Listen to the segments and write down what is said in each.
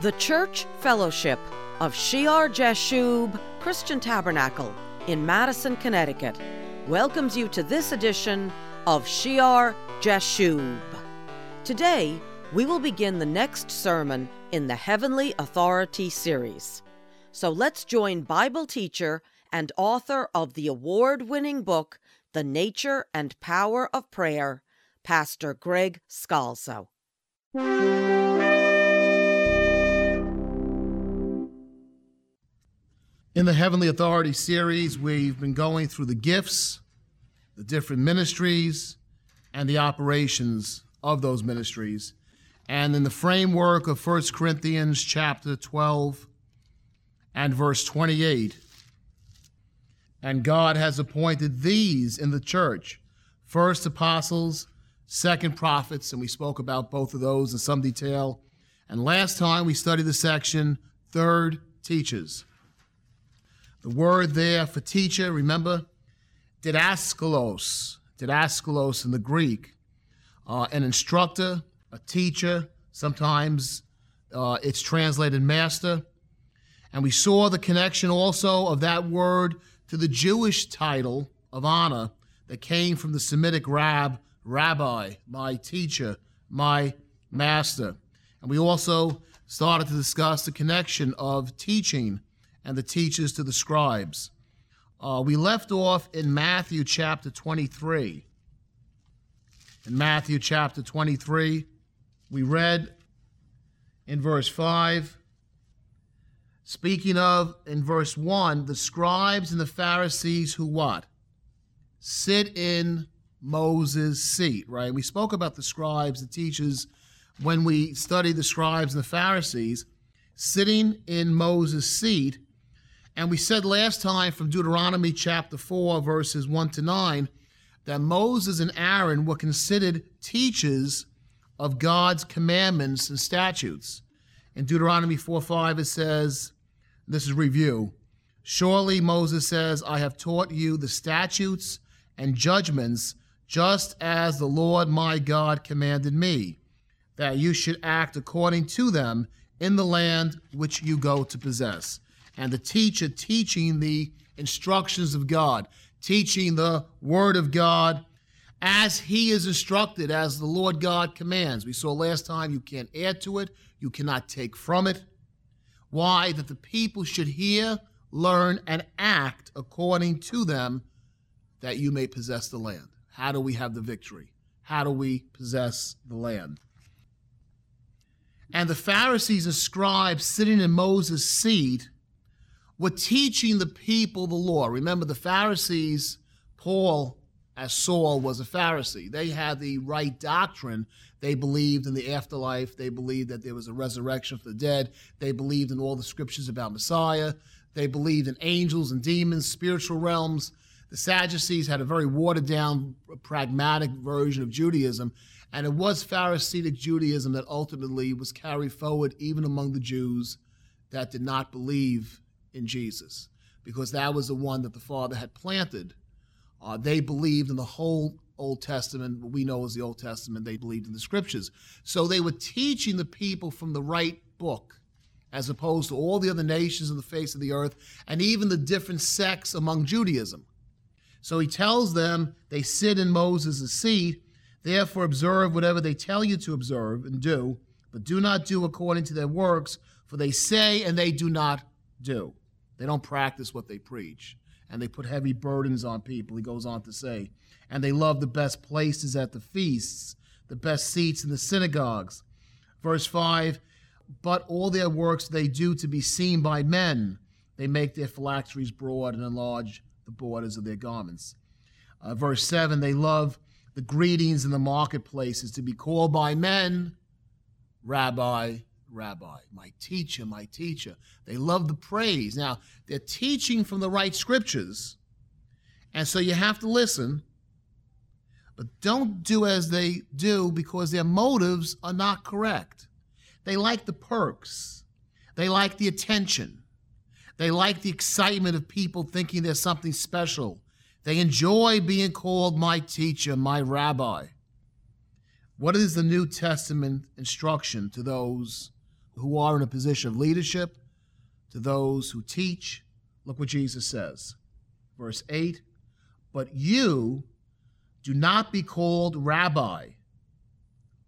The Church Fellowship of Shear Jashub Christian Tabernacle in Madison, Connecticut welcomes you to this edition of Shear Jashub. Today, we will begin the next sermon in the Heavenly Authority series. So let's join Bible teacher and author of the award winning book, The Nature and Power of Prayer, Pastor Greg Scalzo. In the Heavenly Authority series, we've been going through the gifts, the different ministries, and the operations of those ministries. And in the framework of 1 Corinthians chapter 12 and verse 28, and God has appointed these in the church first apostles, second prophets, and we spoke about both of those in some detail. And last time we studied the section third teachers. The word there for teacher, remember, didaskalos, didaskalos in the Greek, uh, an instructor, a teacher. Sometimes uh, it's translated master. And we saw the connection also of that word to the Jewish title of honor that came from the Semitic rab, rabbi, my teacher, my master. And we also started to discuss the connection of teaching and the teachers to the scribes. Uh, we left off in Matthew chapter 23. In Matthew chapter 23, we read in verse 5, speaking of in verse 1, the scribes and the Pharisees who what? Sit in Moses' seat, right? We spoke about the scribes, the teachers, when we studied the scribes and the Pharisees sitting in Moses' seat and we said last time from Deuteronomy chapter 4, verses 1 to 9, that Moses and Aaron were considered teachers of God's commandments and statutes. In Deuteronomy 4 5, it says, this is review. Surely Moses says, I have taught you the statutes and judgments just as the Lord my God commanded me, that you should act according to them in the land which you go to possess and the teacher teaching the instructions of God, teaching the Word of God as He is instructed, as the Lord God commands. We saw last time you can't add to it, you cannot take from it. Why? That the people should hear, learn, and act according to them that you may possess the land. How do we have the victory? How do we possess the land? And the Pharisees and scribes sitting in Moses' seat were teaching the people the law. Remember, the Pharisees, Paul, as Saul, was a Pharisee. They had the right doctrine. They believed in the afterlife. They believed that there was a resurrection for the dead. They believed in all the scriptures about Messiah. They believed in angels and demons, spiritual realms. The Sadducees had a very watered down, pragmatic version of Judaism. And it was Pharisaic Judaism that ultimately was carried forward even among the Jews that did not believe in Jesus because that was the one that the Father had planted. Uh, they believed in the whole Old Testament, what we know as the Old Testament. They believed in the Scriptures. So they were teaching the people from the right book as opposed to all the other nations on the face of the earth and even the different sects among Judaism. So he tells them they sit in Moses' seat, therefore observe whatever they tell you to observe and do, but do not do according to their works, for they say and they do not do. They don't practice what they preach. And they put heavy burdens on people, he goes on to say. And they love the best places at the feasts, the best seats in the synagogues. Verse 5 But all their works they do to be seen by men. They make their phylacteries broad and enlarge the borders of their garments. Uh, verse 7 They love the greetings in the marketplaces to be called by men, Rabbi, rabbi, my teacher, my teacher. They love the praise. Now, they're teaching from the right scriptures, and so you have to listen, but don't do as they do because their motives are not correct. They like the perks, they like the attention, they like the excitement of people thinking there's something special. They enjoy being called my teacher, my rabbi. What is the New Testament instruction to those who are in a position of leadership, to those who teach. Look what Jesus says. Verse 8 But you do not be called rabbi,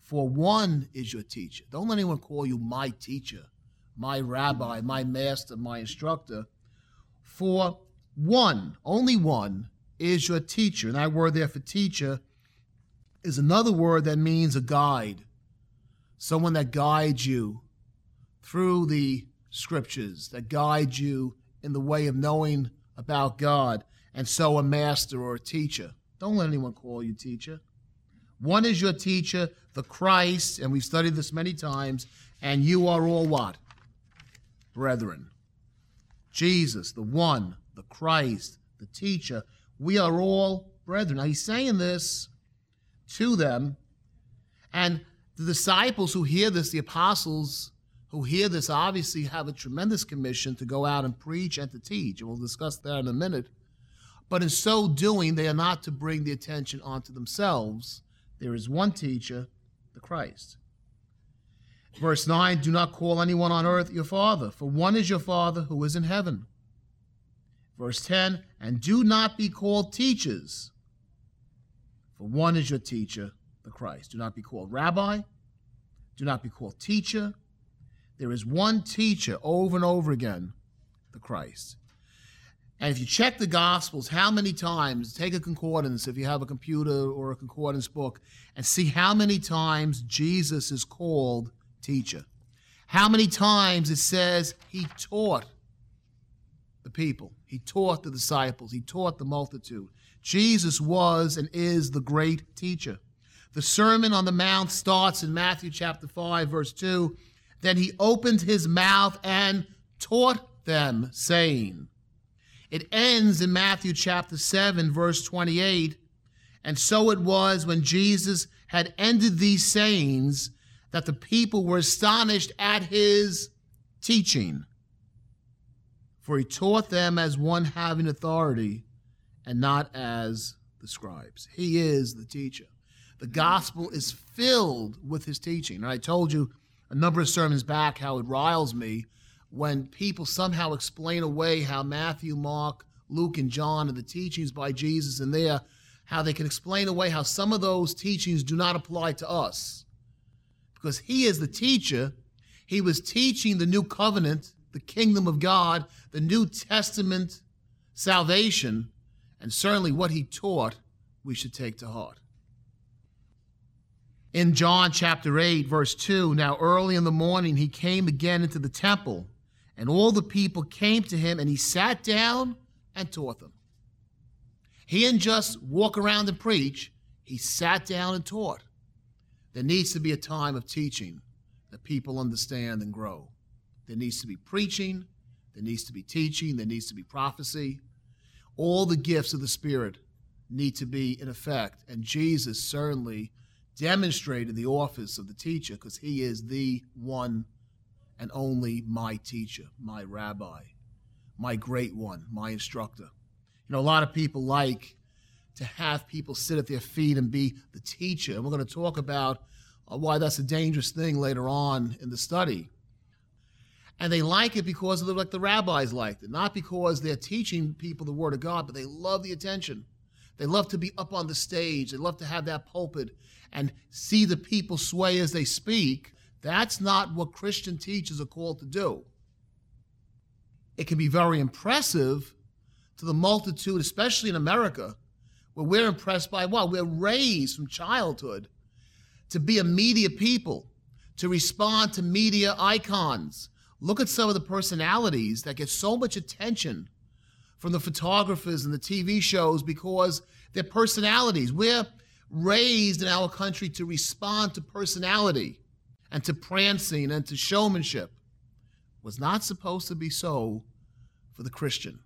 for one is your teacher. Don't let anyone call you my teacher, my rabbi, my master, my instructor. For one, only one, is your teacher. And that word there for teacher is another word that means a guide, someone that guides you through the scriptures, that guide you in the way of knowing about God, and so a master or a teacher. Don't let anyone call you teacher. One is your teacher, the Christ, and we've studied this many times, and you are all what? Brethren. Jesus, the one, the Christ, the teacher, we are all brethren. Now he's saying this to them, and the disciples who hear this, the apostles who hear this, obviously have a tremendous commission to go out and preach and to teach. And we'll discuss that in a minute. But in so doing, they are not to bring the attention onto themselves. There is one teacher, the Christ. Verse 9 Do not call anyone on earth your father, for one is your father who is in heaven. Verse 10 And do not be called teachers, for one is your teacher, the Christ. Do not be called rabbi. Do not be called teacher. There is one teacher over and over again, the Christ. And if you check the Gospels, how many times, take a concordance if you have a computer or a concordance book, and see how many times Jesus is called teacher. How many times it says he taught the people, he taught the disciples, he taught the multitude. Jesus was and is the great teacher. The Sermon on the Mount starts in Matthew chapter 5, verse 2. Then he opened his mouth and taught them, saying, it ends in Matthew chapter 7, verse 28. And so it was when Jesus had ended these sayings that the people were astonished at his teaching. For he taught them as one having authority and not as the scribes. He is the teacher. The gospel is filled with his teaching. And I told you a number of sermons back how it riles me when people somehow explain away how Matthew, Mark, Luke, and John and the teachings by Jesus and there, how they can explain away how some of those teachings do not apply to us. Because he is the teacher, he was teaching the new covenant, the kingdom of God, the New Testament salvation, and certainly what he taught we should take to heart. In John chapter 8, verse 2, now early in the morning he came again into the temple and all the people came to him, and he sat down and taught them. He didn't just walk around and preach, he sat down and taught. There needs to be a time of teaching that people understand and grow. There needs to be preaching, there needs to be teaching, there needs to be prophecy. All the gifts of the Spirit need to be in effect, and Jesus certainly demonstrated the office of the teacher because he is the one and only my teacher, my rabbi, my great one, my instructor. You know, a lot of people like to have people sit at their feet and be the teacher. And we're going to talk about uh, why that's a dangerous thing later on in the study. And they like it because of the, like the rabbis liked it, not because they're teaching people the word of God, but they love the attention. They love to be up on the stage. They love to have that pulpit and see the people sway as they speak. That's not what Christian teachers are called to do. It can be very impressive to the multitude, especially in America, where we're impressed by what? We're raised from childhood to be a media people, to respond to media icons. Look at some of the personalities that get so much attention from the photographers and the TV shows because they're personalities. We're raised in our country to respond to personality and to prancing and to showmanship was not supposed to be so for the Christian.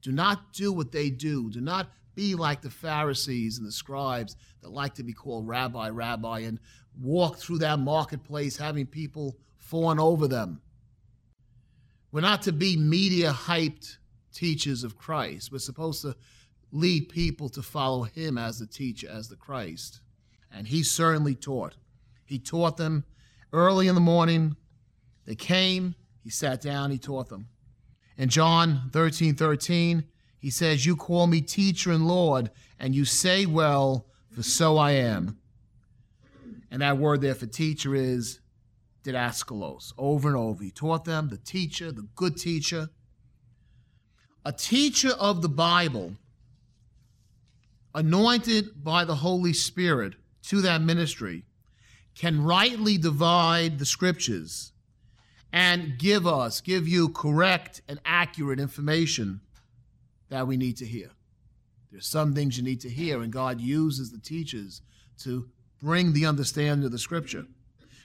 Do not do what they do. Do not be like the Pharisees and the scribes that like to be called rabbi, rabbi, and walk through that marketplace having people fawn over them. We're not to be media hyped teachers of Christ. We're supposed to lead people to follow him as the teacher, as the Christ. And he certainly taught. He taught them early in the morning They came, he sat down, he taught them. In John 13 13, he says, You call me teacher and Lord, and you say well, for so I am. And that word there for teacher is didaskalos, over and over. He taught them, the teacher, the good teacher. A teacher of the Bible, anointed by the Holy Spirit to that ministry, can rightly divide the scriptures and give us, give you correct and accurate information that we need to hear. There's some things you need to hear, and God uses the teachers to bring the understanding of the scripture.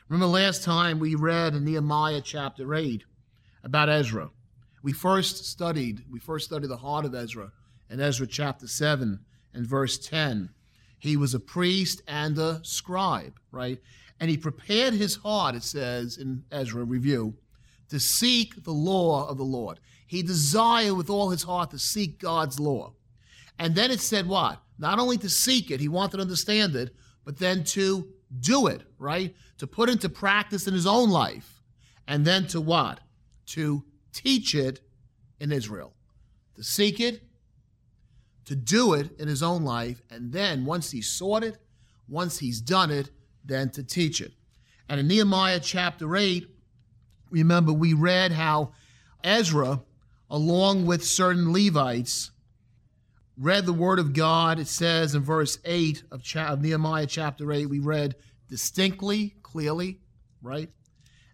Remember last time we read in Nehemiah chapter 8 about Ezra. We first studied, we first studied the heart of Ezra in Ezra chapter 7 and verse 10. He was a priest and a scribe, right? And he prepared his heart, it says in Ezra review, to seek the law of the Lord. He desired with all his heart to seek God's law. And then it said what? Not only to seek it, he wanted to understand it, but then to do it, right? To put into practice in his own life. And then to what? To teach it in Israel. To seek it, to do it in his own life, and then once he's sought it, once he's done it, then to teach it. And in Nehemiah chapter 8, remember we read how Ezra, along with certain Levites, read the word of God. It says in verse 8 of, cha- of Nehemiah chapter 8, we read distinctly, clearly, right?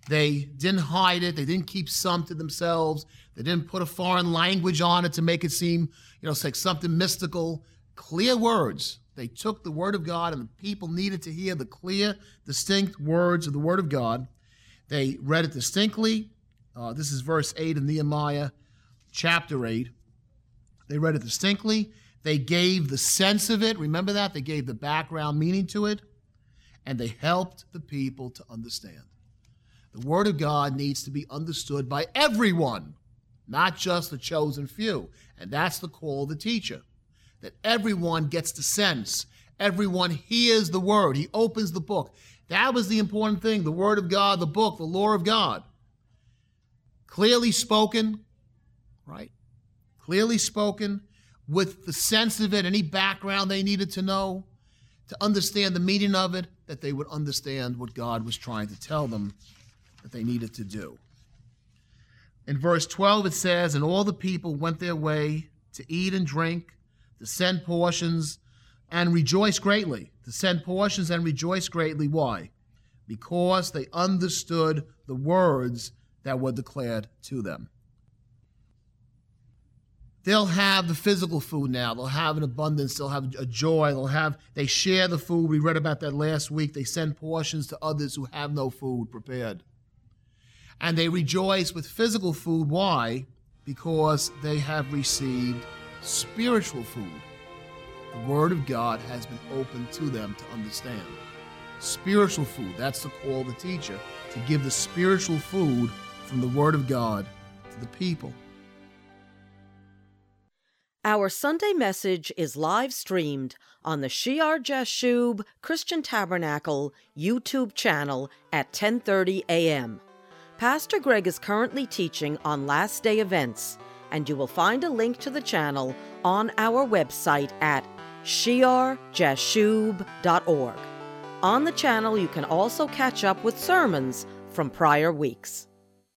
They didn't hide it. They didn't keep some to themselves. They didn't put a foreign language on it to make it seem, you know, like something mystical. Clear words. They took the word of God, and the people needed to hear the clear, distinct words of the word of God. They read it distinctly. Uh, this is verse 8 of Nehemiah chapter 8. They read it distinctly. They gave the sense of it. Remember that? They gave the background meaning to it. And they helped the people to understand. The Word of God needs to be understood by everyone, not just the chosen few. And that's the call of the teacher that everyone gets the sense, everyone hears the Word. He opens the book. That was the important thing the Word of God, the book, the law of God. Clearly spoken, right? Clearly spoken with the sense of it, any background they needed to know to understand the meaning of it, that they would understand what God was trying to tell them that they needed to do. In verse 12, it says, And all the people went their way to eat and drink, to send portions, and rejoice greatly. To send portions and rejoice greatly. Why? Because they understood the words that were declared to them. They'll have the physical food now. They'll have an abundance. They'll have a joy. They'll have, they share the food. We read about that last week. They send portions to others who have no food prepared. And they rejoice with physical food. Why? Because they have received spiritual food. The Word of God has been opened to them to understand. Spiritual food, that's the call of the teacher, to give the spiritual food from the Word of God to the people. Our Sunday message is live streamed on the Shear Jashub Christian Tabernacle YouTube channel at 10:30 a.m. Pastor Greg is currently teaching on last day events, and you will find a link to the channel on our website at shearjashub.org. On the channel, you can also catch up with sermons from prior weeks.